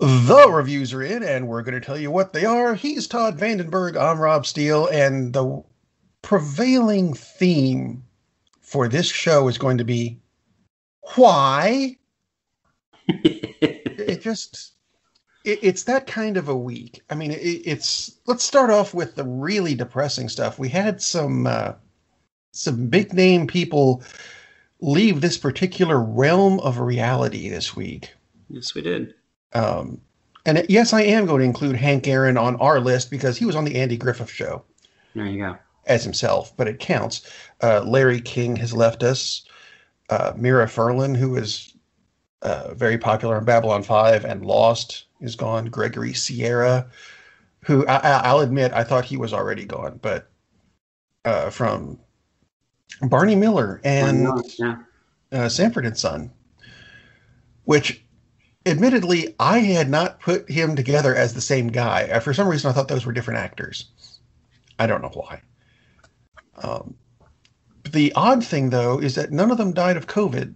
The reviews are in, and we're going to tell you what they are. He's Todd Vandenberg. I'm Rob Steele, and the prevailing theme for this show is going to be why. it just it, it's that kind of a week. I mean, it, it's let's start off with the really depressing stuff. We had some uh, some big name people leave this particular realm of reality this week. Yes, we did. Um, and yes, I am going to include Hank Aaron on our list because he was on the Andy Griffith Show. There you go. As himself, but it counts. Uh, Larry King has left us. Uh, Mira Furlan, who is uh, very popular on Babylon 5 and Lost, is gone. Gregory Sierra, who I, will admit I thought he was already gone, but uh, from Barney Miller and yeah. uh, Sanford and Son, which admittedly I had not put him together as the same guy. Uh, for some reason, I thought those were different actors. I don't know why. Um, the odd thing, though, is that none of them died of COVID,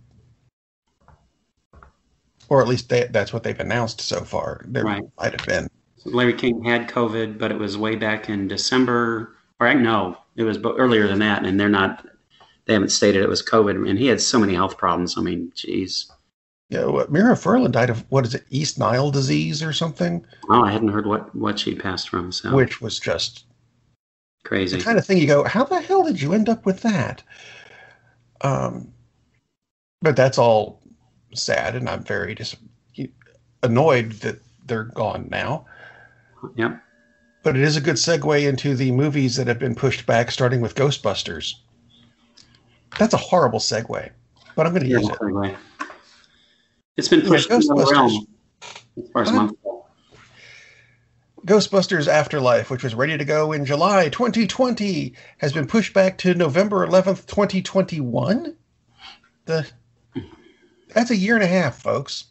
or at least they, that's what they've announced so far. There right. might have been. Larry King had COVID, but it was way back in December, or no, it was earlier than that, and they're not they haven't stated it was COVID, and he had so many health problems. I mean, geez. Yeah, what, Mira Furlan died of what is it, East Nile disease or something? Oh, I hadn't heard what what she passed from. So which was just crazy. The kind of thing you go, how the hell did you end up with that? Um, but that's all sad, and I'm very dis- annoyed that they're gone now. Yep. But it is a good segue into the movies that have been pushed back, starting with Ghostbusters. That's a horrible segue, but I'm going to use it. Segue. It's been pushed yeah, Ghostbusters. as far as months Ghostbusters Afterlife, which was ready to go in July 2020, has been pushed back to November 11th, 2021. The that's a year and a half, folks.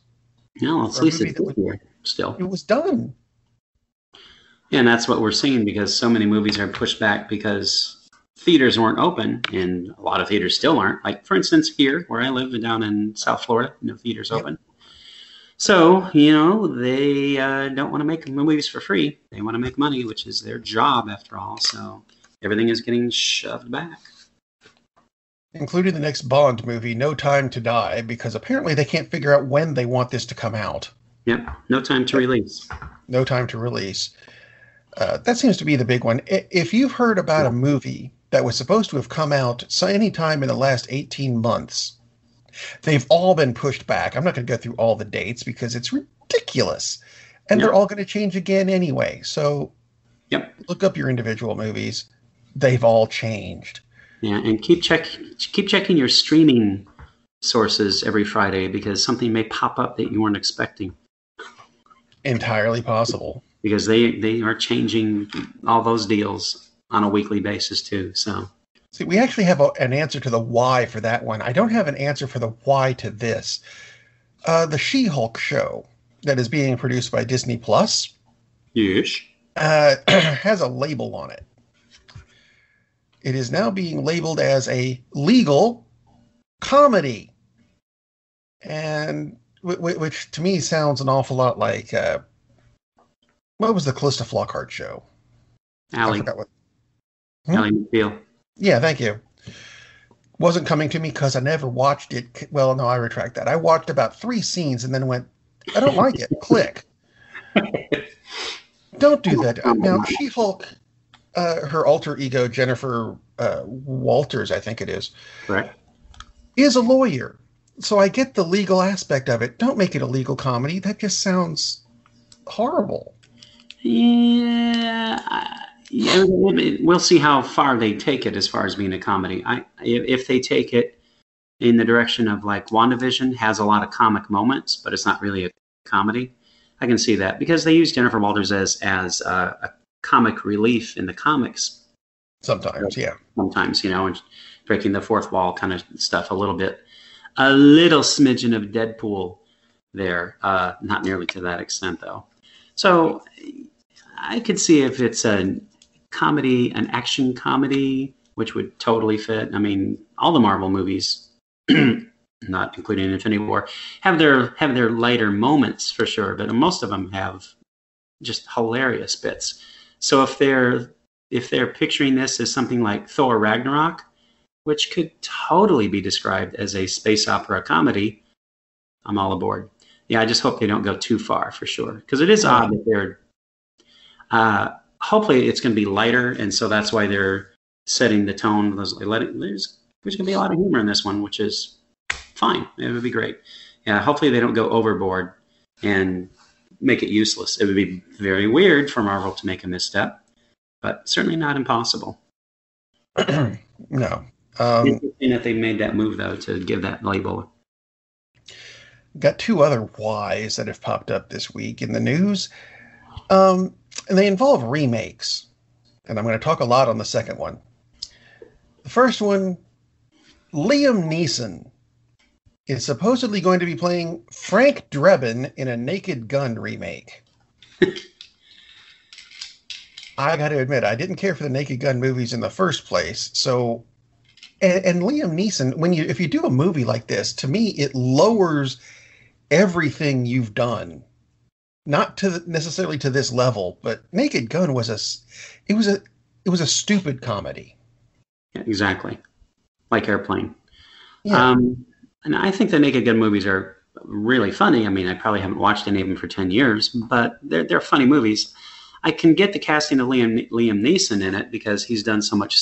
No, at least it's was, still. It was done. Yeah, and that's what we're seeing because so many movies are pushed back because theaters weren't open, and a lot of theaters still aren't. Like, for instance, here where I live down in South Florida, no theaters yep. open. So, you know, they uh, don't want to make movies for free. They want to make money, which is their job after all. So everything is getting shoved back. Including the next Bond movie, No Time to Die, because apparently they can't figure out when they want this to come out. Yep, no time to release. No time to release. Uh, that seems to be the big one. If you've heard about a movie that was supposed to have come out any time in the last 18 months. They've all been pushed back. I'm not going to go through all the dates because it's ridiculous. And they're all going to change again anyway. So yep. look up your individual movies. They've all changed. Yeah, and keep check keep checking your streaming sources every Friday because something may pop up that you weren't expecting. Entirely possible. Because they they are changing all those deals on a weekly basis too. So, see, we actually have a, an answer to the why for that one. I don't have an answer for the why to this. Uh, the She-Hulk show that is being produced by Disney Plus. Yes. Uh, has a label on it. It is now being labeled as a legal comedy, and w- which to me sounds an awful lot like uh, what was the Calista Flockhart show? Ally. I forgot what Hmm? Ally McBeal. Yeah, thank you. Wasn't coming to me because I never watched it. Well, no, I retract that. I watched about three scenes and then went, I don't like it. Click. Don't do that. Now, She Hulk, uh, her alter ego, Jennifer uh, Walters, I think it is, right, is a lawyer. So I get the legal aspect of it. Don't make it a legal comedy. That just sounds horrible. Yeah yeah, we'll see how far they take it as far as being a comedy. I if they take it in the direction of like WandaVision has a lot of comic moments, but it's not really a comedy. I can see that because they use Jennifer Walters as as a, a comic relief in the comics. Sometimes, yeah. Sometimes, you know, and breaking the fourth wall kind of stuff a little bit. A little smidgen of Deadpool there, uh, not nearly to that extent though. So I could see if it's a comedy, an action comedy, which would totally fit. I mean, all the Marvel movies not including Infinity War, have their have their lighter moments for sure, but most of them have just hilarious bits. So if they're if they're picturing this as something like Thor Ragnarok, which could totally be described as a space opera comedy, I'm all aboard. Yeah, I just hope they don't go too far for sure, because it is odd that they're. Uh, hopefully, it's going to be lighter, and so that's why they're setting the tone. There's, there's, there's going to be a lot of humor in this one, which is fine. It would be great. Yeah, hopefully they don't go overboard and make it useless. It would be very weird for Marvel to make a misstep, but certainly not impossible. no. Um, Interesting that they made that move though to give that label. Got two other whys that have popped up this week in the news, um, and they involve remakes. And I'm going to talk a lot on the second one. The first one, Liam Neeson is supposedly going to be playing Frank Drebin in a Naked Gun remake. I got to admit, I didn't care for the Naked Gun movies in the first place. So, and, and, Liam Neeson, when you if you do a movie like this, to me, it lowers everything you've done. Not to necessarily to this level, but Naked Gun was a, it was a, it was a stupid comedy. Yeah, exactly, like Airplane. Yeah. Um, and I think the Naked Gun movies are really funny. I mean, I probably haven't watched any of them for ten years, but they're they're funny movies. I can get the casting of Liam Liam Neeson in it because he's done so much.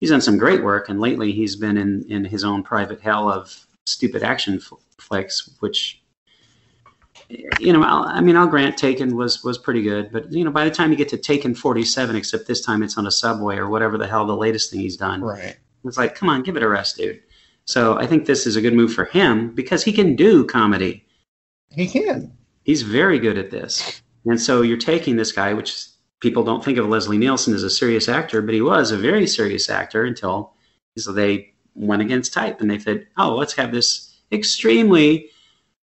He's done some great work, and lately he's been in in his own private hell of stupid action flicks, which you know, I'll, i mean, I'll grant Taken was was pretty good, but you know, by the time you get to Taken 47, except this time it's on a subway or whatever the hell the latest thing he's done, right? It's like, come on, give it a rest, dude. So I think this is a good move for him because he can do comedy. He can. He's very good at this. And so you're taking this guy, which people don't think of Leslie Nielsen as a serious actor, but he was a very serious actor until so they went against type and they said, oh, let's have this extremely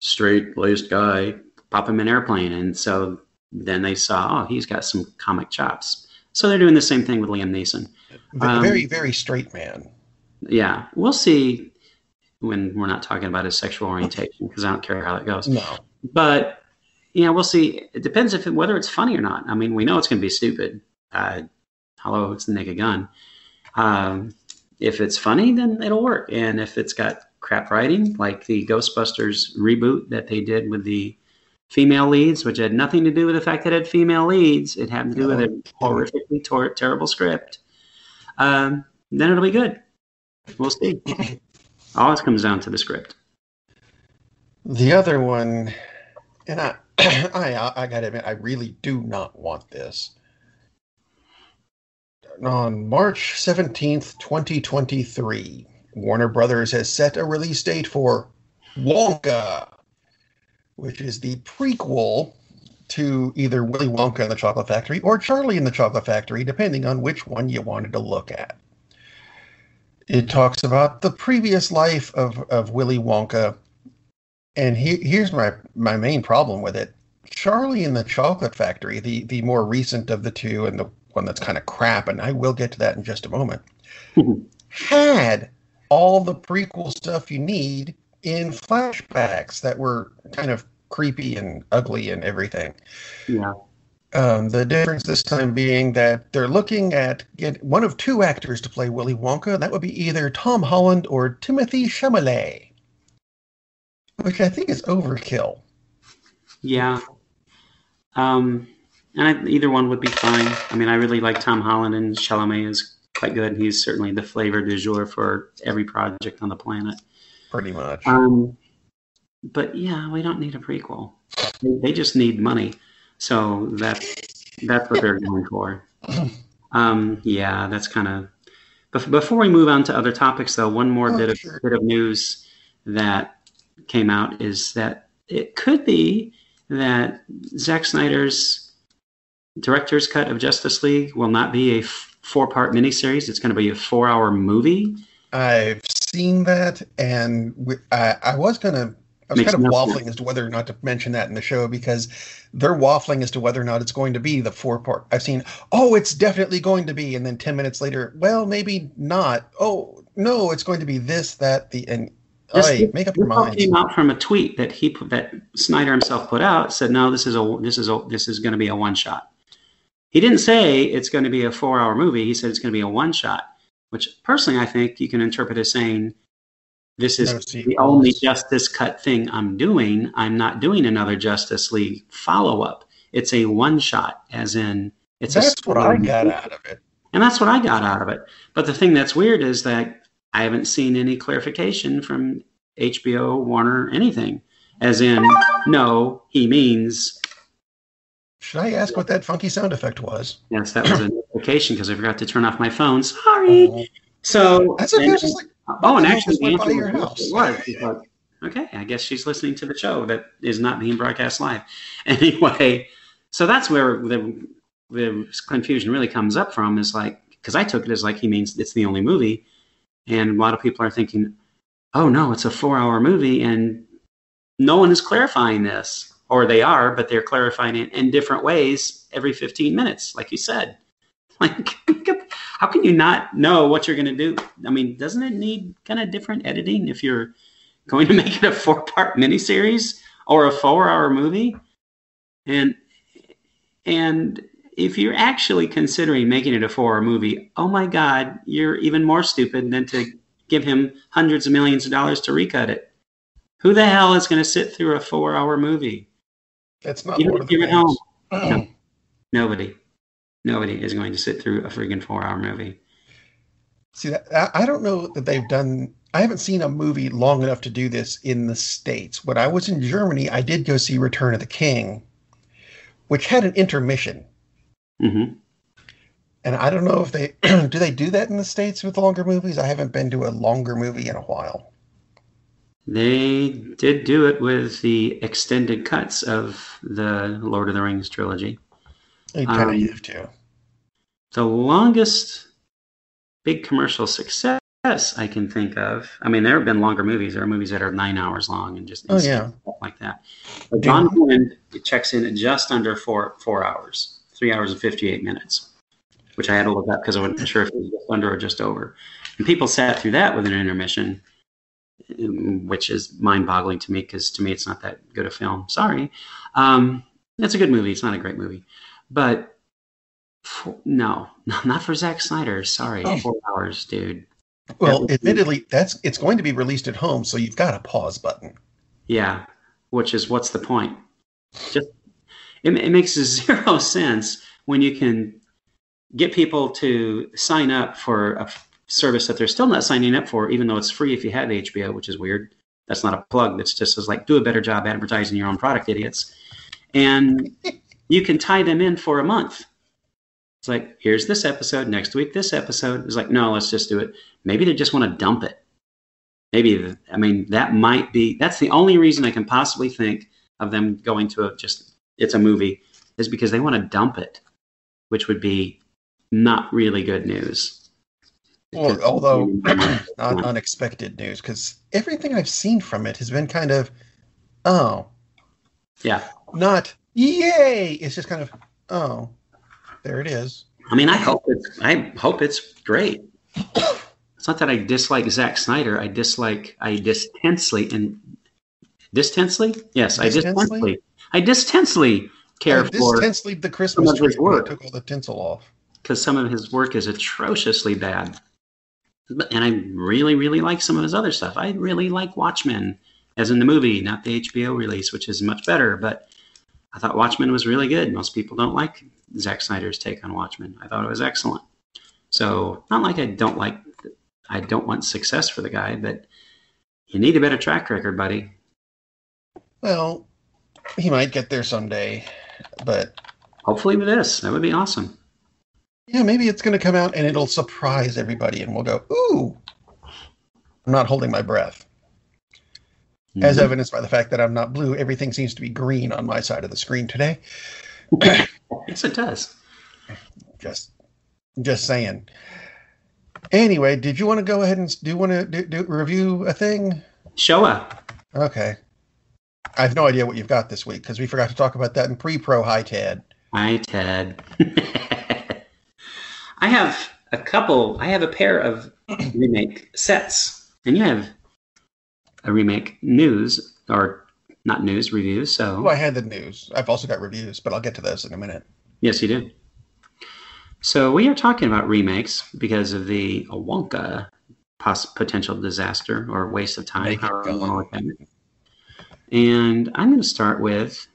straight laced guy pop him in airplane. And so then they saw, oh, he's got some comic chops. So they're doing the same thing with Liam Neeson. Um, very, very straight man. Yeah, we'll see when we're not talking about his sexual orientation because I don't care how that goes. No. But yeah, we'll see. It depends if it, whether it's funny or not. I mean, we know it's going to be stupid. Uh, hello, it's the Naked Gun. Um, if it's funny, then it'll work. And if it's got crap writing, like the Ghostbusters reboot that they did with the female leads, which had nothing to do with the fact that it had female leads, it had to do with a horrifically tor- terrible script. Um, then it'll be good. We'll see. Always comes down to the script. The other one, and I, I, I gotta admit, I really do not want this. On March 17th, 2023, Warner Brothers has set a release date for Wonka, which is the prequel to either Willy Wonka and the Chocolate Factory or Charlie and the Chocolate Factory, depending on which one you wanted to look at it talks about the previous life of, of Willy Wonka. And he, here's my, my main problem with it. Charlie and the Chocolate Factory, the, the more recent of the two and the one that's kind of crap, and I will get to that in just a moment, had all the prequel stuff you need in flashbacks that were kind of creepy and ugly and everything. Yeah. Um, the difference this time being that they're looking at get one of two actors to play Willy Wonka. That would be either Tom Holland or Timothée Chalamet, which I think is overkill. Yeah. Um, and I, either one would be fine. I mean, I really like Tom Holland, and Chalamet is quite good. And he's certainly the flavor du jour for every project on the planet. Pretty much. Um, but yeah, we don't need a prequel. They just need money. So that that's what they're going for. Um, yeah, that's kind of. But before we move on to other topics, though, one more oh, bit of sure. bit of news that came out is that it could be that Zack Snyder's director's cut of Justice League will not be a four part miniseries. It's going to be a four hour movie. I've seen that, and I, I was going to I was kind of waffling sense. as to whether or not to mention that in the show because they're waffling as to whether or not it's going to be the four part. I've seen, oh, it's definitely going to be, and then ten minutes later, well, maybe not. Oh, no, it's going to be this, that, the, and This, make up your minds. came out from a tweet that he put, that Snyder himself put out. Said, "No, this is a this is a this is going to be a one shot." He didn't say it's going to be a four hour movie. He said it's going to be a one shot, which personally I think you can interpret as saying this is the only Justice Cut thing I'm doing. I'm not doing another Justice League follow up. It's a one shot, as in it's a That's what I got out of it. And that's what I got out of it. But the thing that's weird is that I haven't seen any clarification from HBO, Warner, anything. As in, no, he means, Should I ask what that funky sound effect was? yes, that was a notification because I forgot to turn off my phone. Sorry. Oh, So, that's okay. and- like, oh, and actually, the answer your house? it was. Okay, I guess she's listening to the show that is not being broadcast live. Anyway, so that's where the, the confusion really comes up from is like, because I took it as like he means it's the only movie. And a lot of people are thinking, oh no, it's a four hour movie. And no one is clarifying this. Or they are, but they're clarifying it in different ways every 15 minutes, like you said. Like, how can you not know what you're going to do? I mean, doesn't it need kind of different editing if you're going to make it a four part miniseries or a four hour movie? And and if you're actually considering making it a four hour movie, oh my God, you're even more stupid than to give him hundreds of millions of dollars to recut it. Who the hell is going to sit through a four hour movie? That's not Even Lord if of the you're at home. Rings. Nobody. Nobody is going to sit through a freaking four hour movie. See, that, I don't know that they've done. I haven't seen a movie long enough to do this in the states. When I was in Germany, I did go see Return of the King, which had an intermission. hmm And I don't know if they do they do that in the states with longer movies. I haven't been to a longer movie in a while. They did do it with the extended cuts of the Lord of the Rings trilogy. You kind of Um, have to. The longest big commercial success I can think of. I mean, there have been longer movies. There are movies that are nine hours long and just Oh yeah, stuff like that. But John Wind checks in at just under four four hours, three hours and fifty eight minutes, which I had to look up because I wasn't sure if it was just under or just over. And people sat through that with an intermission, which is mind boggling to me because to me it's not that good a film. Sorry, um, it's a good movie. It's not a great movie, but for, no, not for Zack Snyder. Sorry, Oh. four hours, dude. well, be- admittedly, that's it's going to be released at home, so you've got a pause button. Yeah, which is what's the point? Just it, it makes zero sense when you can get people to sign up for a service that they're still not signing up for, even though it's free if you have HBO, which is weird. That's not a plug. That's just as like do a better job advertising your own product, idiots. And you can tie them in for a month. It's like here's this episode next week. This episode It's like no, let's just do it. Maybe they just want to dump it maybe i mean that might be that's the only reason i can possibly think of them going to a just it's a movie is because they want to dump it which would be not really good news Well, although not unexpected news, because everything I've seen from it has been kind of, oh, yeah not yay. It's just kind of, oh, there it is. i mean i hope it's i hope it's great it's not that i dislike Zack snyder i dislike i distensely and distensely yes i Distensely? distensely i distensely care I for distensely the Christmas some of his tree when I work. took all the tinsel off. because some of his work is atrociously bad. But- And I really, really like some of his other stuff. I really like Watchmen, as in the movie, not the HBO release, which is much better. But I thought Watchmen was really good. Most people don't like Zack Snyder's take on Watchmen. I thought it was excellent. So not like I don't like, I don't want success for the guy, but you need a better track record, buddy. Well, he might get there someday, but Hopefully with this, that would be awesome. Yeah, maybe it's going to come out and it'll surprise everybody, and we'll go, ooh. I'm not holding my breath. As Mhm. evidenced by the fact that I'm not blue, everything seems to be green on my side of the screen today. yes, it does. Just, just saying. Anyway, did you want to go ahead and do you want to do, do review a thing? Showa. Okay. I have no idea what you've got this week because we forgot to talk about that in pre-pro high Ted. Hi, Ted. I have a couple. I have a pair of remake sets, and you have a remake news or not news reviews. So Well, I had the news. I've also got reviews, but I'll get to those in a minute. yes, you do. So we are talking about remakes because of the Wonka poss- potential disaster or waste of time, Make it however you want to look at it. And I'm going to start with.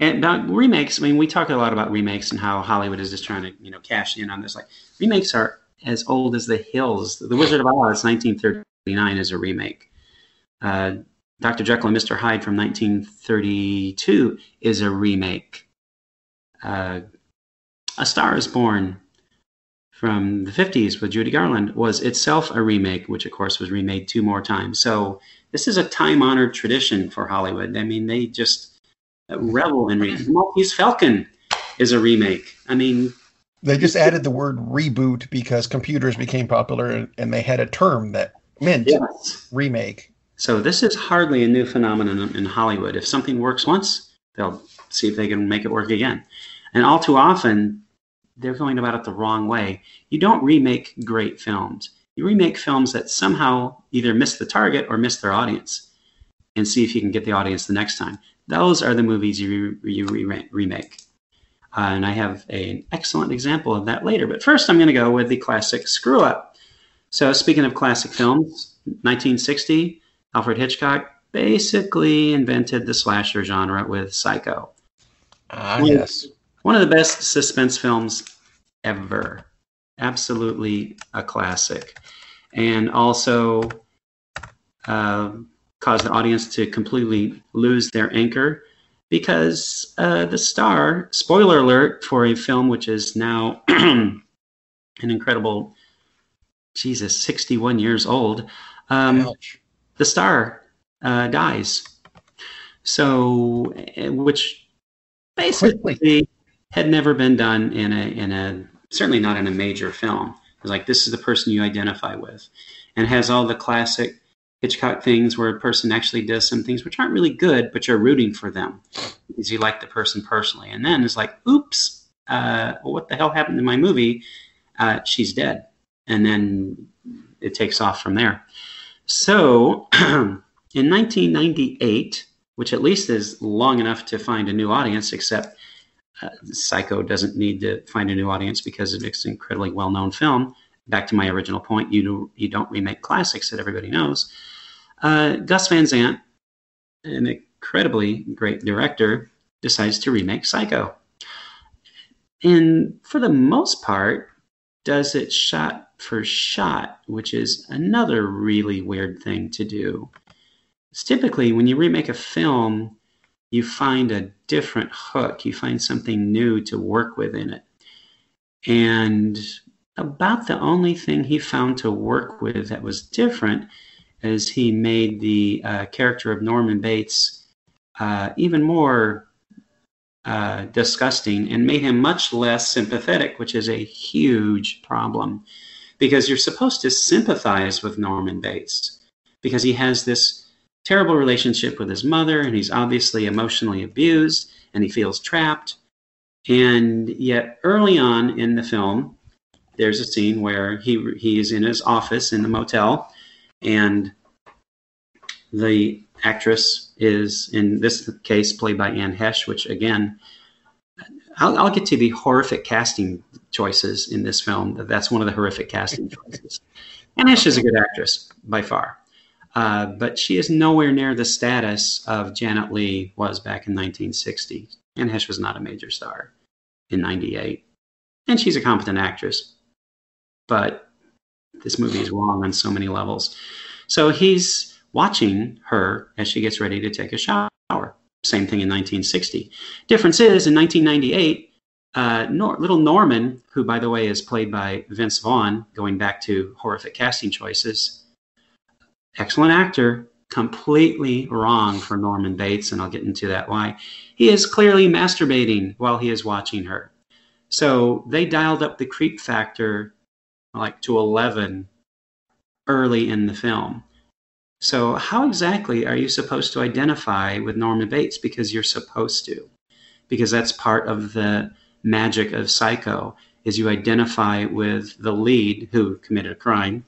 And remakes. I mean, we talk a lot about remakes and how Hollywood is just trying to, you know, cash in on this. Like remakes are as old as the hills. The Wizard of Oz, 1939, is a remake. Uh, Dr. Jekyll and Mr. Hyde from 1932 is a remake. Uh, a Star is Born from the 50s with Judy Garland was itself a remake, which of course was remade two more times. So this is a time honored tradition for Hollywood. I mean, they just revel in remakes. Maltese Falcon is a remake. I mean, They just added the word reboot because computers became popular and, and they had a term that meant yes. remake. So this is hardly a new phenomenon in Hollywood. If something works once, they'll see if they can make it work again. And all too often, they're going about it the wrong way. You don't remake great films. You remake films that somehow either miss the target or miss their audience, and see if you can get the audience the next time. Those are the movies you, you re- remake. Uh, and I have a- an excellent example of that later. But first, I'm going to go with the classic Screw Up. So, speaking of classic films, 1960, Alfred Hitchcock basically invented the slasher genre with Psycho. Ah, Well, yes. One of the best suspense films ever. Absolutely a classic. And also uh, caused the audience to completely lose their anchor because uh, the star, spoiler alert for a film which is now an incredible, Jesus, 61 years old. Um, the star uh, dies. So, eh, which basically Quickly. had never been done in a in a certainly not in a major film. It's like this is the person you identify with, and has all the classic Hitchcock things where a person actually does some things which aren't really good, but you're rooting for them because you like the person personally. And then it's like, oops, uh, what the hell happened to my movie? Uh, she's dead, and then it takes off from there. So, in 1998, which at least is long enough to find a new audience, except uh, Psycho doesn't need to find a new audience because it's an incredibly well-known film. Back to my original point, you do, you don't remake classics that everybody knows. Uh, Gus Van Sant, an incredibly great director, decides to remake Psycho, and for the most part, does it shot for shot, which is another really weird thing to do. It's typically when you remake a film, you find a different hook, you find something new to work with in it. And about the only thing he found to work with that was different is he made the uh, character of Norman Bates uh, even more uh, disgusting and made him much less sympathetic, which is a huge problem because you're supposed to sympathize with Norman Bates because he has this terrible relationship with his mother and he's obviously emotionally abused and he feels trapped. And yet, early on in the film, there's a scene where he he is in his office in the motel, and the actress is in this case played by Anne Heche, which again, I'll, I'll get to the horrific casting choices in this film. That's one of the horrific casting choices. Anne Heche is a good actress by far, uh, but she is nowhere near the status of Janet Leigh was back in 1960. Anne Heche was not a major star in 98. And she's a competent actress. But this movie is wrong on so many levels. So he's watching her as she gets ready to take a shower. Same thing in 1960. Difference is in 1998, uh, Nor- little Norman, who by the way is played by Vince Vaughn, going back to horrific casting choices, excellent actor, completely wrong for Norman Bates, and I'll get into that why. He is clearly masturbating while he is watching her. So they dialed up the creep factor like to 11 early in the film. So, how exactly are you supposed to identify with Norman Bates? Because you're supposed to, because that's part of the magic of Psycho. Is you identify with the lead who committed a crime,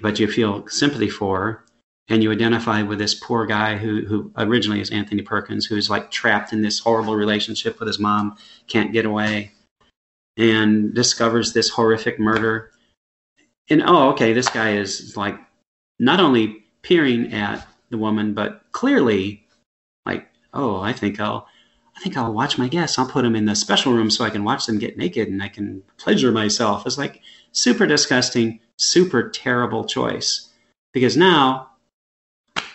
but you feel sympathy for, and you identify with this poor guy who, who originally is Anthony Perkins, who's like trapped in this horrible relationship with his mom, can't get away, and discovers this horrific murder. And oh, okay, this guy is like not only peering at the woman, but clearly like, oh, I think I'll, I think I'll watch my guests. I'll put them in the special room so I can watch them get naked and I can pleasure myself. It's like super disgusting, super terrible choice. Because now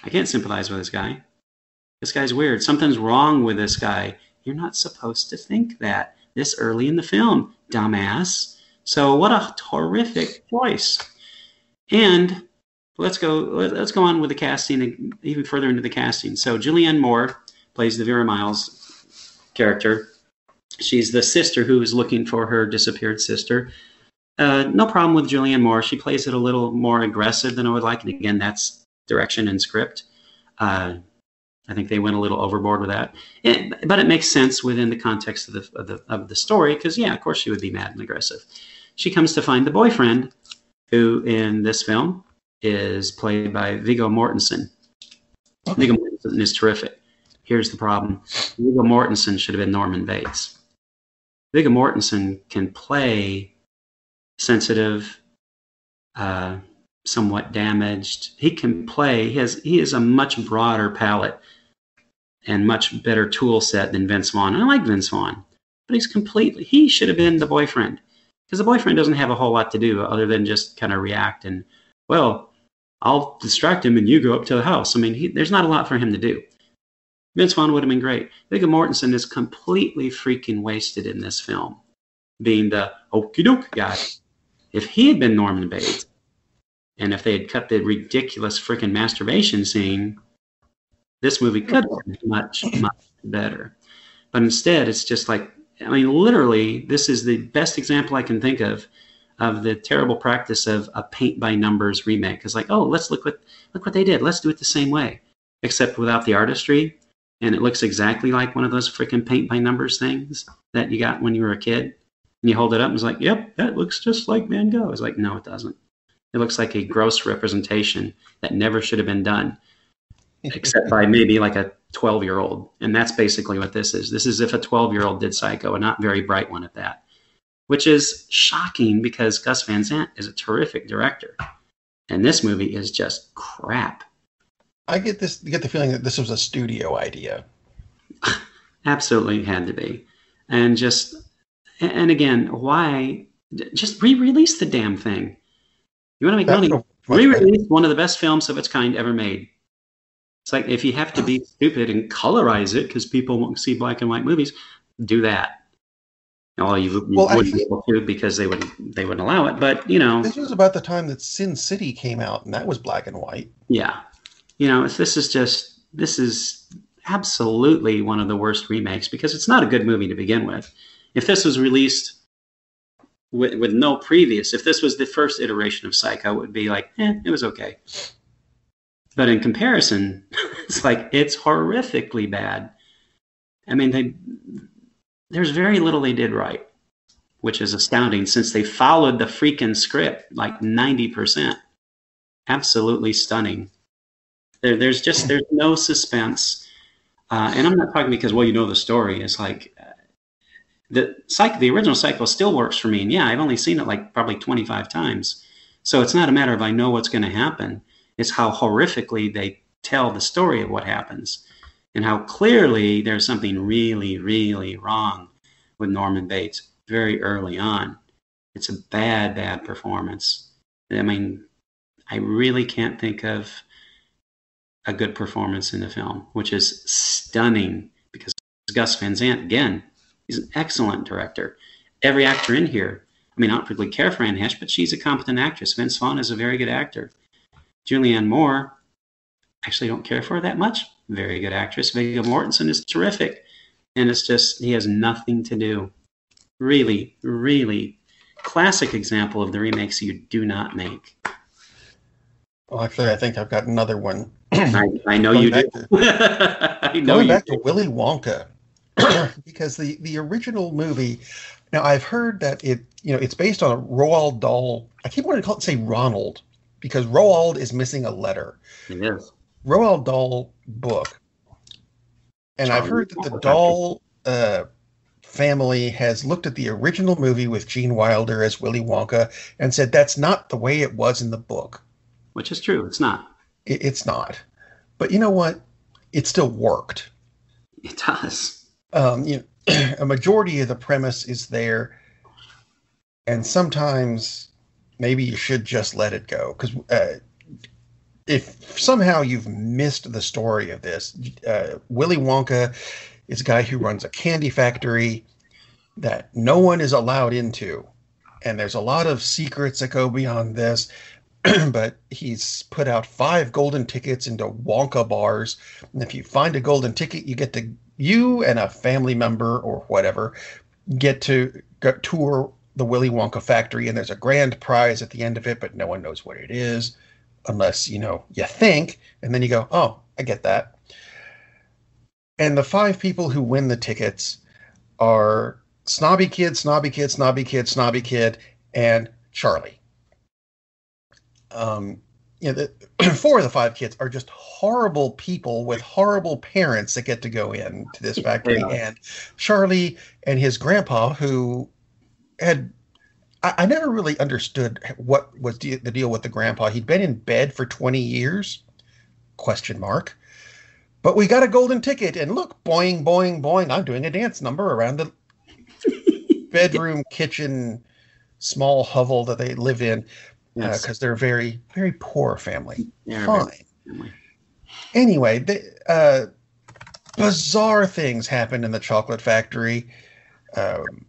I can't sympathize with this guy. This guy's weird. Something's wrong with this guy. You're not supposed to think that this early in the film, dumbass. So what a horrific choice. And let's go let's go on with the casting even further into the casting. So Julianne Moore plays the Vera Miles character. She's the sister who is looking for her disappeared sister. Uh, no problem with Julianne Moore. She plays it a little more aggressive than I would like. And again, that's direction and script. Uh, I think they went a little overboard with that, it, but it makes sense within the context of the of the, of the story because yeah, of course she would be mad and aggressive. She comes to find the boyfriend, who in this film is played by Viggo Mortensen. Okay. Viggo Mortensen is terrific. Here's the problem: Viggo Mortensen should have been Norman Bates. Viggo Mortensen can play sensitive, uh, somewhat damaged. He can play. He has he has a much broader palette and much better tool set than Vince Vaughn. And I like Vince Vaughn, but he's completely. He should have been the boyfriend because the boyfriend doesn't have a whole lot to do other than just kind of react and well, I'll distract him and you go up to the house. I mean, he, there's not a lot for him to do. Vince Vaughn would have been great. Viggo Mortensen is completely freaking wasted in this film, being the okey doke guy. If he had been Norman Bates, and if they had cut the ridiculous freaking masturbation scene, this movie could have been much, much better. But instead, it's just like, I mean, literally, this is the best example I can think of of the terrible practice of a paint by numbers remake. It's like, oh, let's look what look what they did. Let's do it the same way, except without the artistry, and it looks exactly like one of those freaking paint by numbers things that you got when you were a kid. And you hold it up and it's like, yep, that looks just like Van Gogh. It's like, no, it doesn't. It looks like a gross representation that never should have been done, except by maybe like a 12 year old. And that's basically what this is. This is if a 12 year old did Psycho, a not very bright one at that, which is shocking because Gus Van Sant is a terrific director. And this movie is just crap. I get this get the feeling that this was a studio idea. Absolutely had to be. And just and again, why just re-release the damn thing? You want to make money? Re-release one of the best films of its kind ever made. It's like if you have to be stupid and colorize it because people won't see black and white movies, do that. Although you, you well, wouldn't be able to because they wouldn't they wouldn't allow it. But you know, this was about the time that Sin City came out, and that was black and white. Yeah, you know, this is just this is absolutely one of the worst remakes because it's not a good movie to begin with. If this was released with, with no previous. If this was the first iteration of Psycho, it would be like, eh, it was okay. But in comparison, it's like it's horrifically bad. I mean, they there's very little they did right, which is astounding since they followed the freaking script like 90%. Absolutely stunning. There, there's just there's no suspense. Uh, and I'm not talking because well you know the story. It's like the psych, the original Psycho still works for me. And yeah, I've only seen it like probably 25 times. So it's not a matter of I know what's going to happen. It's how horrifically they tell the story of what happens and how clearly there's something really, really wrong with Norman Bates very early on. It's a bad, bad performance. I mean, I really can't think of a good performance in the film, which is stunning because Gus Van Sant, again, He's an excellent director. Every actor in here, I mean, I don't particularly care for Anne Heche, but she's a competent actress. Vince Vaughn is a very good actor. Julianne Moore, actually don't care for her that much. Very good actress. Viggo Mortensen is terrific. And it's just, he has nothing to do. Really, really classic example of the remakes you do not make. Well, actually, I think I've got another one. I, I know you do. To, I know going back do. to Willy Wonka. because the the original movie. Now I've heard that it you know it's based on a Roald Dahl. I keep wanting to call it say Ronald, because Roald is missing a letter. It is. Roald Dahl book, and I've heard that the Dahl uh, family has looked at the original movie with Gene Wilder as Willy Wonka and said that's not the way it was in the book. Which is true. It's not. It, it's not. But you know what? It still worked. It does. Um, you know, a majority of the premise is there, and sometimes maybe you should just let it go because uh, if somehow you've missed the story of this, uh, Willy Wonka is a guy who runs a candy factory that no one is allowed into. And there's a lot of secrets that go beyond this. but he's put out five golden tickets into Wonka bars. And if you find a golden ticket, you get to, you and a family member or whatever, get to go tour the Willy Wonka factory. And there's a grand prize at the end of it, but no one knows what it is unless, you know, you think. And then you go, oh, I get that. And the five people who win the tickets are Snobby Kid, Snobby Kid, Snobby Kid, Snobby Kid, and Charlie. Um, you know, the, four of the five kids are just horrible people with horrible parents that get to go in to this factory. Yeah. And Charlie and his grandpa, who had I, I never really understood what was the, the deal with the grandpa. He'd been in bed for 20 years? Question mark. But we got a golden ticket, and look, boing, boing, boing. I'm doing a dance number around the bedroom, kitchen, small hovel that they live in because yes. uh, they're a very, very poor family. Yeah, Fine. Family. Anyway, they, uh, bizarre things happen in the chocolate factory. Um,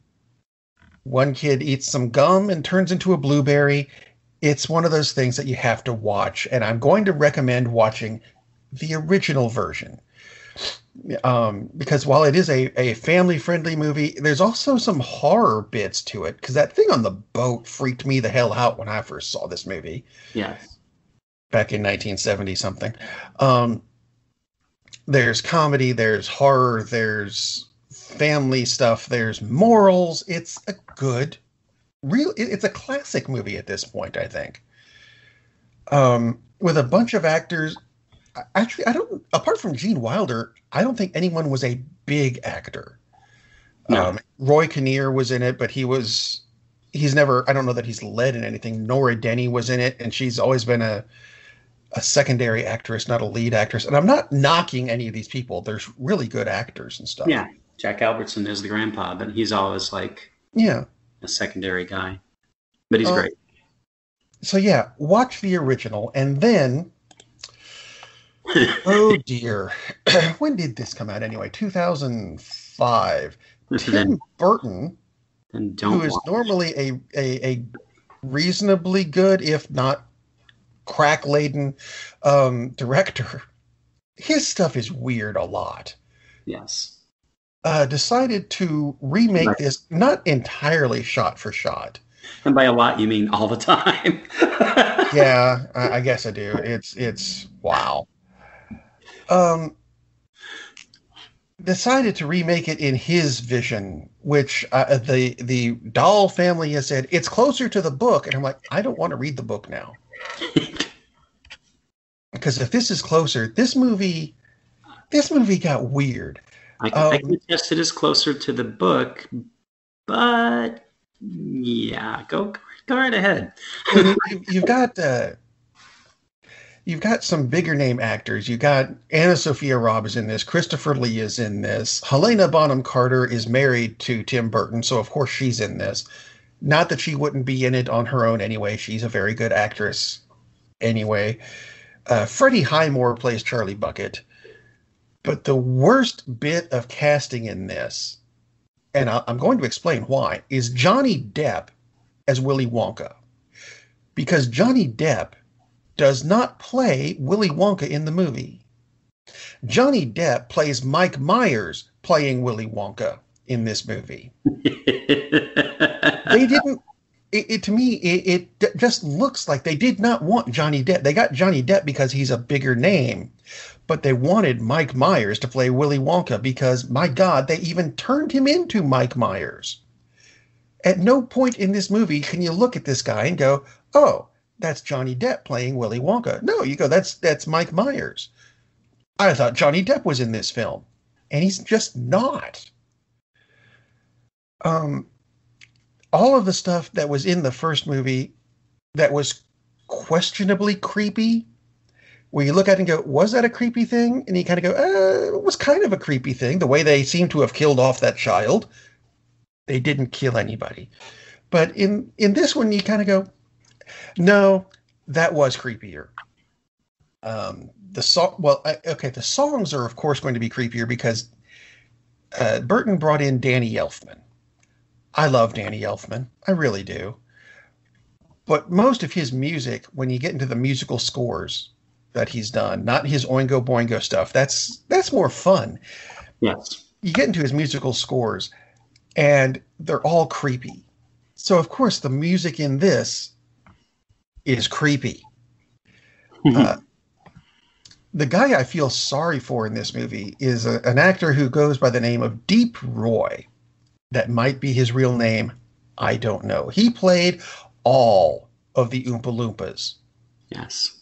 one kid eats some gum and turns into a blueberry. It's one of those things that you have to watch, and I'm going to recommend watching the original version. Um, because while it is a, a family friendly movie, there's also some horror bits to it. Because that thing on the boat freaked me the hell out when I first saw this movie. Yes. Back in 1970 something. Um, there's comedy, there's horror, there's family stuff, there's morals. It's a good, real, it's a classic movie at this point, I think. Um, with a bunch of actors actually, I don't. Apart from Gene Wilder, I don't think anyone was a big actor. No. Um, Roy Kinnear was in it, but he was. He's never. I don't know that he's led in anything. Nora Denney was in it, and she's always been a a secondary actress, not a lead actress. And I'm not knocking any of these people. There's really good actors and stuff. Yeah, Jack Albertson is the grandpa, but he's always like yeah a secondary guy, but he's uh, great. So yeah, watch the original, and then oh dear. when did this come out anyway? 2005. Tim Burton, who is normally a, a, a reasonably good, if not crack laden um, director, his stuff is weird a lot. Yes. Uh, decided to remake right. this, not entirely shot for shot. And by a lot, you mean all the time. yeah, I, I guess I do. It's it's wow um, decided to remake it in his vision, which uh, the the Dahl family has said it's closer to the book, and I'm like, I don't want to read the book now, because if this is closer, this movie, this movie got weird. I, um, I can attest it is closer to the book, but yeah, go go right ahead. you, have got. Uh, you've got some bigger name actors. You got Anna Sophia Robb is in this. Christopher Lee is in this. Helena Bonham Carter is married to Tim Burton, so of course she's in this. Not that she wouldn't be in it on her own anyway. She's a very good actress anyway. Uh, Freddie Highmore plays Charlie Bucket. But the worst bit of casting in this, and I'm going to explain why, is Johnny Depp as Willy Wonka. Because Johnny Depp does not play Willy Wonka in the movie. Johnny Depp plays Mike Myers playing Willy Wonka in this movie. they didn't. It, it, to me, it, it just looks like they did not want Johnny Depp. They got Johnny Depp because he's a bigger name, but they wanted Mike Myers to play Willy Wonka because, my God, they even turned him into Mike Myers. At no point in this movie can you look at this guy and go, "Oh, that's Johnny Depp playing Willy Wonka. No, you go, that's that's Mike Myers. I thought Johnny Depp was in this film, and he's just not. Um, all of the stuff that was in the first movie that was questionably creepy, where you look at it and go, was that a creepy thing? And you kind of go, uh, it was kind of a creepy thing. The way they seem to have killed off that child, they didn't kill anybody. But in in this one, you kind of go, no, that was creepier. Um, the song, well, okay, the songs are of course going to be creepier because uh, Burton brought in Danny Elfman. I love Danny Elfman, I really do. But most of his music, when you get into the musical scores that he's done, not his Oingo Boingo stuff, that's that's more fun. Yes. You get into his musical scores, and they're all creepy. So of course the music in this is creepy. uh, the guy I feel sorry for in this movie is a, an actor who goes by the name of Deep Roy. That might be his real name. I don't know. He played all of the Oompa Loompas. Yes.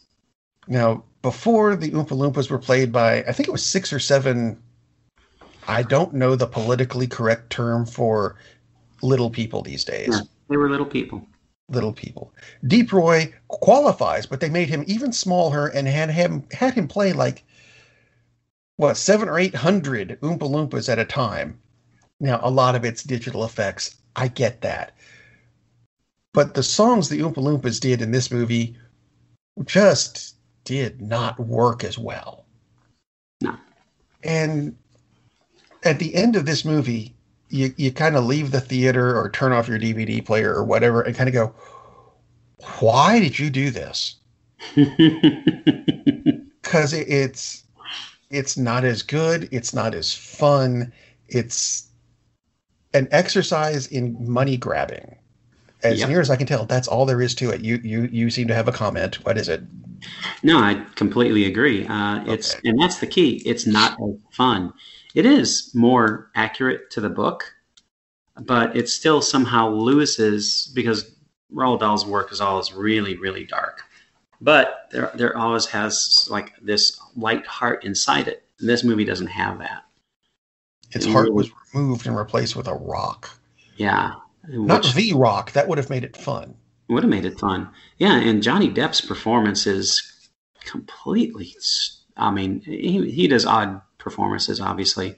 Now, before the Oompa Loompas were played by, I think it was six or seven. I don't know the politically correct term for little people these days. Yeah, they were little people little people. Deep Roy qualifies, but they made him even smaller and had him had him play like what seven or eight hundred Oompa Loompas at a time. Now a lot of it's digital effects. I get that. But the songs the Oompa Loompas did in this movie just did not work as well. No. And at the end of this movie, you, you kind of leave the theater or turn off your DVD player or whatever and kind of go, why did you do this? Because it, it's it's not as good, it's not as fun, it's an exercise in money grabbing. As yep. near as I can tell, that's all there is to it. You you you seem to have a comment. What is it? No, I completely agree. Uh, it's okay. and that's the key. It's not as fun it is more accurate to the book, but it still somehow loses because Roald Dahl's work is always really, really dark. But there, there always has like this light heart inside it. And this movie doesn't have that. Its it heart really, was removed and replaced with a rock. Yeah. Not the rock. That would have made it fun. Would have made it fun. Yeah. And Johnny Depp's performance is completely, I mean, he, he does odd performances, obviously,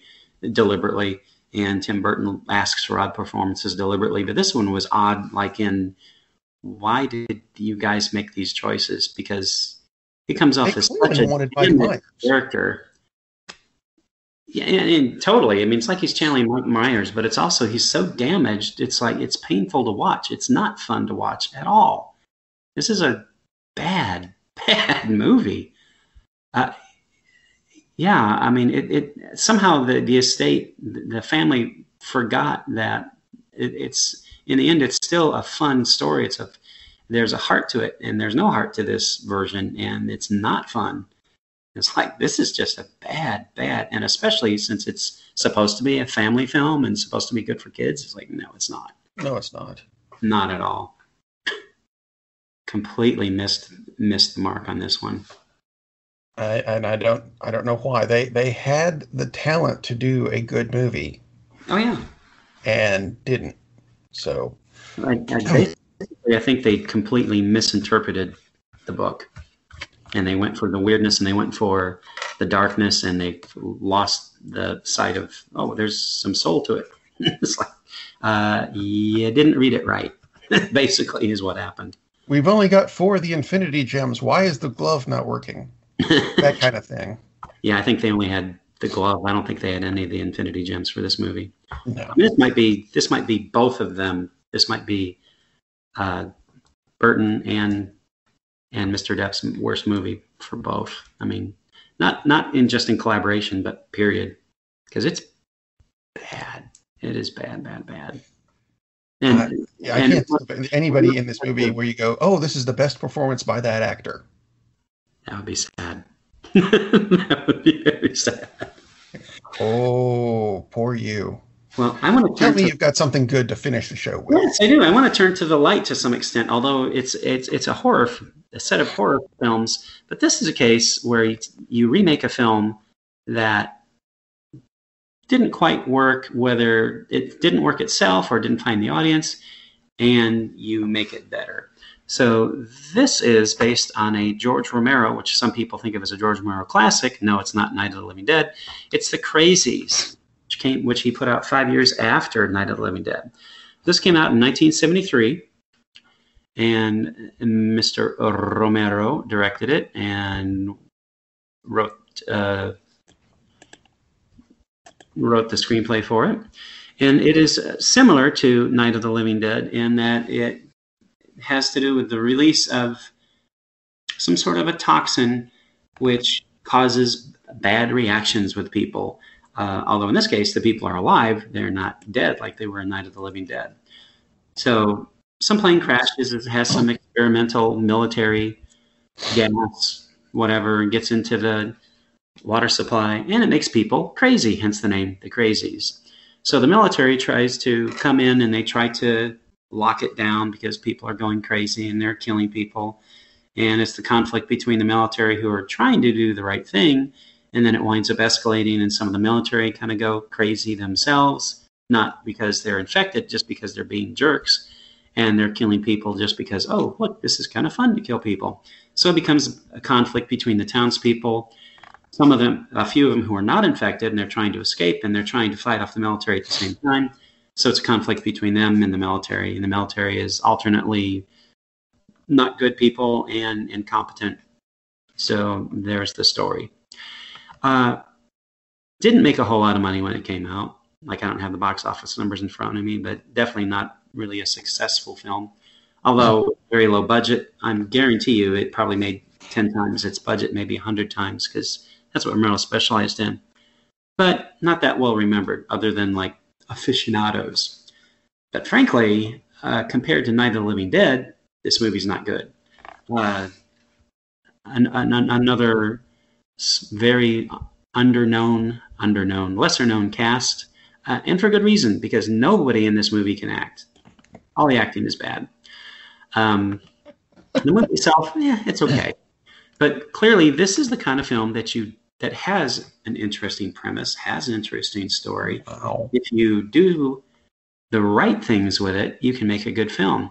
deliberately. And Tim Burton asks for odd performances deliberately. But this one was odd, like in why did you guys make these choices? Because he comes off as such a character. Yeah, and, and, totally. I mean, it's like he's channeling Mike Myers, but it's also he's so damaged. It's like it's painful to watch. It's not fun to watch at all. This is a bad, bad movie. Uh, yeah, I mean, it, it somehow the, the estate, the family forgot that it, it's in the end, it's still a fun story. It's a there's a heart to it, and there's no heart to this version, and it's not fun. It's like this is just a bad, bad, and especially since it's supposed to be a family film and supposed to be good for kids. It's like no, it's not. No, it's not. Not at all. Completely missed missed the mark on this one. I, and I don't I don't know why they they had the talent to do a good movie. Oh yeah, and didn't. So I, I, I think they completely misinterpreted the book, and they went for the weirdness and they went for the darkness, and they lost the sight of oh, there's some soul to it. it's like uh, you didn't read it right. Basically, is what happened. We've only got four of the Infinity Gems. Why is the glove not working? that kind of thing. Yeah, I think they only had the glove. I don't think they had any of the Infinity Gems for this movie. No. I mean, this might be this might be both of them. This might be uh, Burton and and Mr. Depp's worst movie for both. I mean, not not in just in collaboration, but period, because it's bad. It is bad, bad, bad. And, uh, yeah, I can't think of anybody in this movie where you go, "Oh, this is the best performance by that actor." That would be sad. that would be very sad. Oh, poor you. Well, I want to tell me to, you've got something good to finish the show with. Yes, I do. I want to turn to the light to some extent, although it's it's it's a horror a set of horror films, but this is a case where you, you remake a film that didn't quite work, whether it didn't work itself or didn't find the audience, and you make it better. So this is based on a George Romero, which some people think of as a George Romero classic. No, it's not Night of the Living Dead. It's The Crazies, which came, which he put out five years after Night of the Living Dead. This came out in 1973, and Mr. Romero directed it and wrote uh, wrote the screenplay for it. And it is similar to Night of the Living Dead in that it has to do with the release of some sort of a toxin which causes bad reactions with people. Uh, although in this case, the people are alive, they're not dead like they were in Night of the Living Dead. So some plane crashes, it has some experimental military gas, whatever, and gets into the water supply, and it makes people crazy, hence the name, the crazies. So the military tries to come in and they try to lock it down because people are going crazy and they're killing people. And it's the conflict between the military who are trying to do the right thing, and then it winds up escalating, and some of the military kind of go crazy themselves, not because they're infected, just because they're being jerks and they're killing people just because, oh, look, this is kind of fun to kill people. So it becomes a conflict between the townspeople some of them, a few of them who are not infected and they're trying to escape and they're trying to fight off the military at the same time. So it's a conflict between them and the military. And the military is alternately not good people and incompetent. So there's the story. Uh, didn't make a whole lot of money when it came out. Like I don't have the box office numbers in front of me, but definitely not really a successful film. Although very low budget, I'm guarantee you it probably made 10 times its budget, maybe 100 times, because that's what Romero specialized in. But not that well remembered, other than like aficionados. But frankly, uh, compared to Night of the Living Dead, this movie's not good. Uh, an, an, another very underknown, underknown, lesser known cast, uh, and for good reason, because nobody in this movie can act. All the acting is bad. Um, the movie itself, yeah, it's okay. But clearly, this is the kind of film that you that has an interesting premise, has an interesting story. Wow. If you do the right things with it, you can make a good film.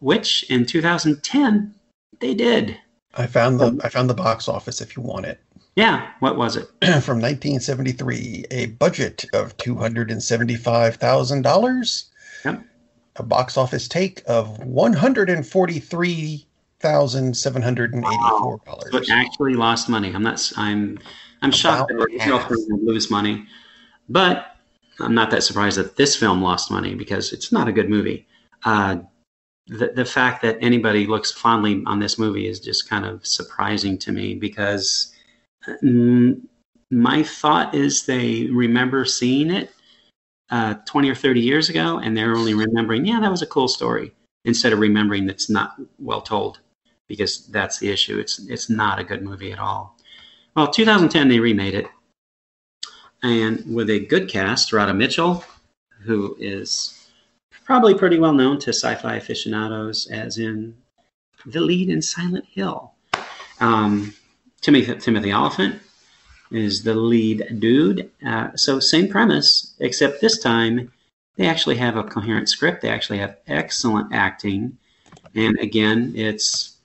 Which in 2010 they did. I found the um, I found the box office if you want it. Yeah, what was it? From 1973, a budget of two hundred and seventy-five thousand dollars. Yep. A box office take of one hundred and forty-three thousand seven hundred and eighty-four dollars. Wow. actually lost money. I'm not. I'm. I'm shocked that this film would lose money, but I'm not that surprised that this film lost money because it's not a good movie. Uh, the the fact that anybody looks fondly on this movie is just kind of surprising to me because mm, my thought is they remember seeing it uh, 20 or 30 years ago and they're only remembering, yeah, that was a cool story instead of remembering that's not well told because that's the issue. It's it's not a good movie at all. Well, 2010 they remade it, and with a good cast, Radha Mitchell, who is probably pretty well known to sci-fi aficionados, as in the lead in Silent Hill. Um, Timothy Timothy Olyphant is the lead dude. Uh, so same premise, except this time they actually have a coherent script. They actually have excellent acting, and again, it's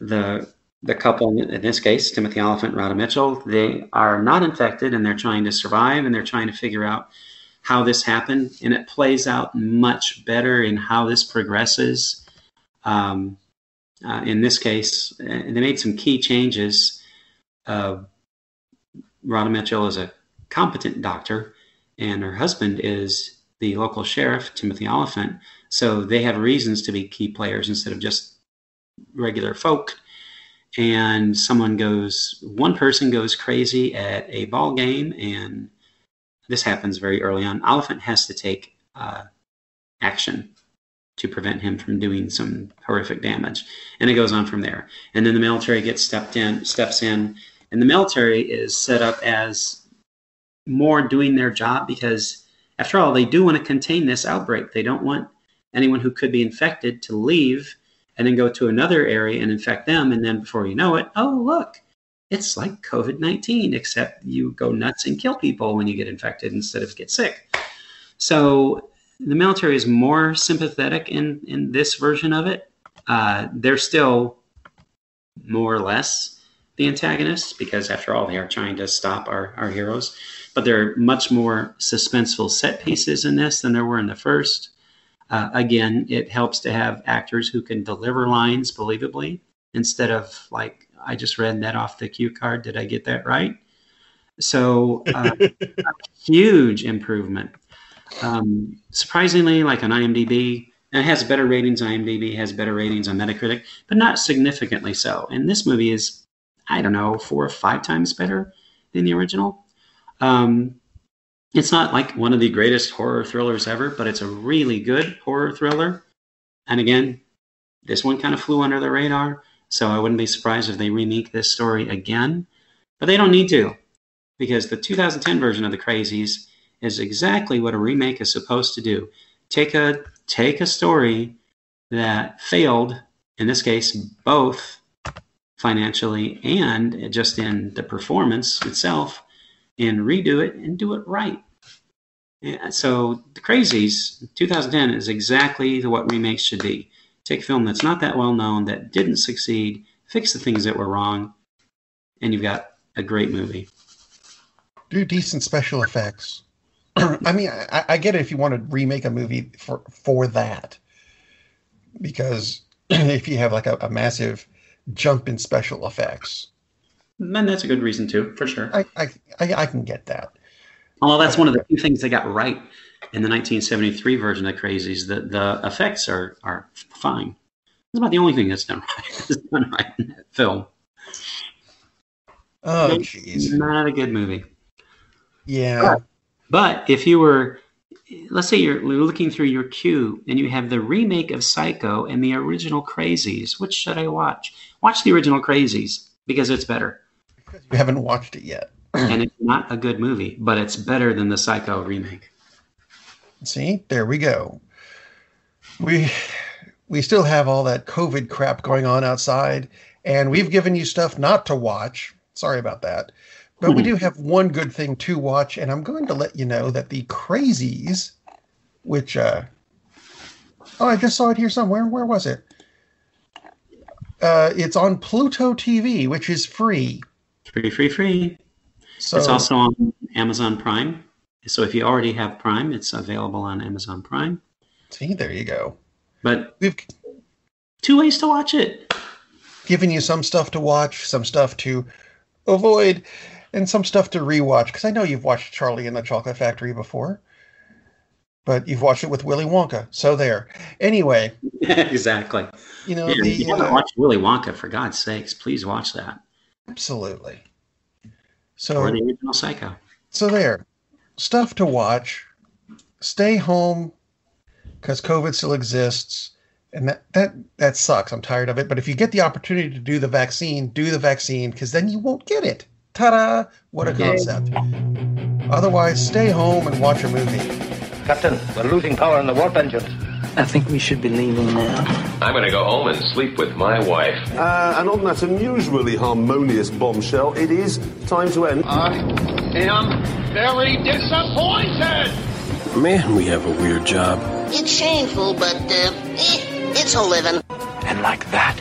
the the couple in this case, Timothy Olyphant, Radha Mitchell, they are not infected and they're trying to survive and they're trying to figure out how this happened. And it plays out much better in how this progresses. Um, uh, in this case, uh, they made some key changes. Uh, Radha Mitchell is a competent doctor, and her husband is the local sheriff, Timothy Olyphant. So they have reasons to be key players instead of just regular folk. And someone goes one person goes crazy at a ball game and this happens very early on. Olyphant has to take uh, action to prevent him from doing some horrific damage. And it goes on from there. And then the military gets stepped in steps in and the military is set up as more doing their job because after all they do want to contain this outbreak they don't want anyone who could be infected to leave and then go to another area and infect them. And then before you know it, oh, look, it's like COVID 19, except you go nuts and kill people when you get infected instead of get sick. So the military is more sympathetic in, in this version of it. Uh, they're still more or less the antagonists because, after all, they are trying to stop our, our heroes. But there are much more suspenseful set pieces in this than there were in the first. Uh, again, it helps to have actors who can deliver lines believably instead of like, I just read that off the cue card. Did I get that right? So, uh, huge improvement. Um, surprisingly, like on IMDb, it has better ratings on IMDb, has better ratings on Metacritic, but not significantly so. And this movie is, I don't know, four or five times better than the original. Um, it's not like one of the greatest horror thrillers ever, but it's a really good horror thriller. And again, this one kind of flew under the radar, so I wouldn't be surprised if they remake this story again. But they don't need to, because the 2010 version of The Crazies is exactly what a remake is supposed to do. Take a take a story that failed, in this case, both financially and just in the performance itself, and redo it and do it right. So the Crazies 2010 is exactly what remakes should be. Take a film that's not that well known, that didn't succeed, fix the things that were wrong, and you've got a great movie. Do decent special effects. I mean, I, I, get it if you want to remake a movie for for that, because if you have like a, a massive jump in special effects, then that's a good reason too, for sure. I I, I, I can get that. Although that's one of the few things they got right in the 1973 version of Crazies. The the effects are are fine. It's about the only thing that's done right. that's done right in that film. Oh, jeez. Not a good movie. Yeah. But if you were, let's say you're looking through your queue and you have the remake of Psycho and the original Crazies, which should I watch? Watch the original Crazies because it's better. Because you haven't watched it yet. and it's not a good movie, but it's better than the Psycho remake. See, there we go. We we still have all that COVID crap going on outside, and we've given you stuff not to watch. Sorry about that. But we hmm. do have one good thing to watch, and I'm going to let you know that the Crazies, which uh oh, I just saw it here somewhere. Where was it? Uh, it's on Pluto TV, which is free. Free, free, free. So, it's also on Amazon Prime. So if you already have Prime, it's available on Amazon Prime. See, there you go. But we've two ways to watch it. Giving you some stuff to watch, some stuff to avoid, and some stuff to rewatch. Because I know you've watched Charlie and the Chocolate Factory before, but you've watched it with Willy Wonka. So there. Anyway. exactly. You know, yeah, the, you haven't uh, watched Willy Wonka, for God's sakes, please watch that. Absolutely. So or the original Psycho. So there, stuff to watch. Stay home because COVID still exists, and that that that sucks. I'm tired of it. But if you get the opportunity to do the vaccine, do the vaccine because then you won't get it. Ta-da! What a concept. Otherwise, stay home and watch a movie. Captain, we're losing power in the warp engines. I think we should be leaving now. I'm going to go home and sleep with my wife. Uh, and on that unusually harmonious bombshell, it is time to end. I am very disappointed. Man, we have a weird job. It's shameful, but uh, eh, it's a living. And like that,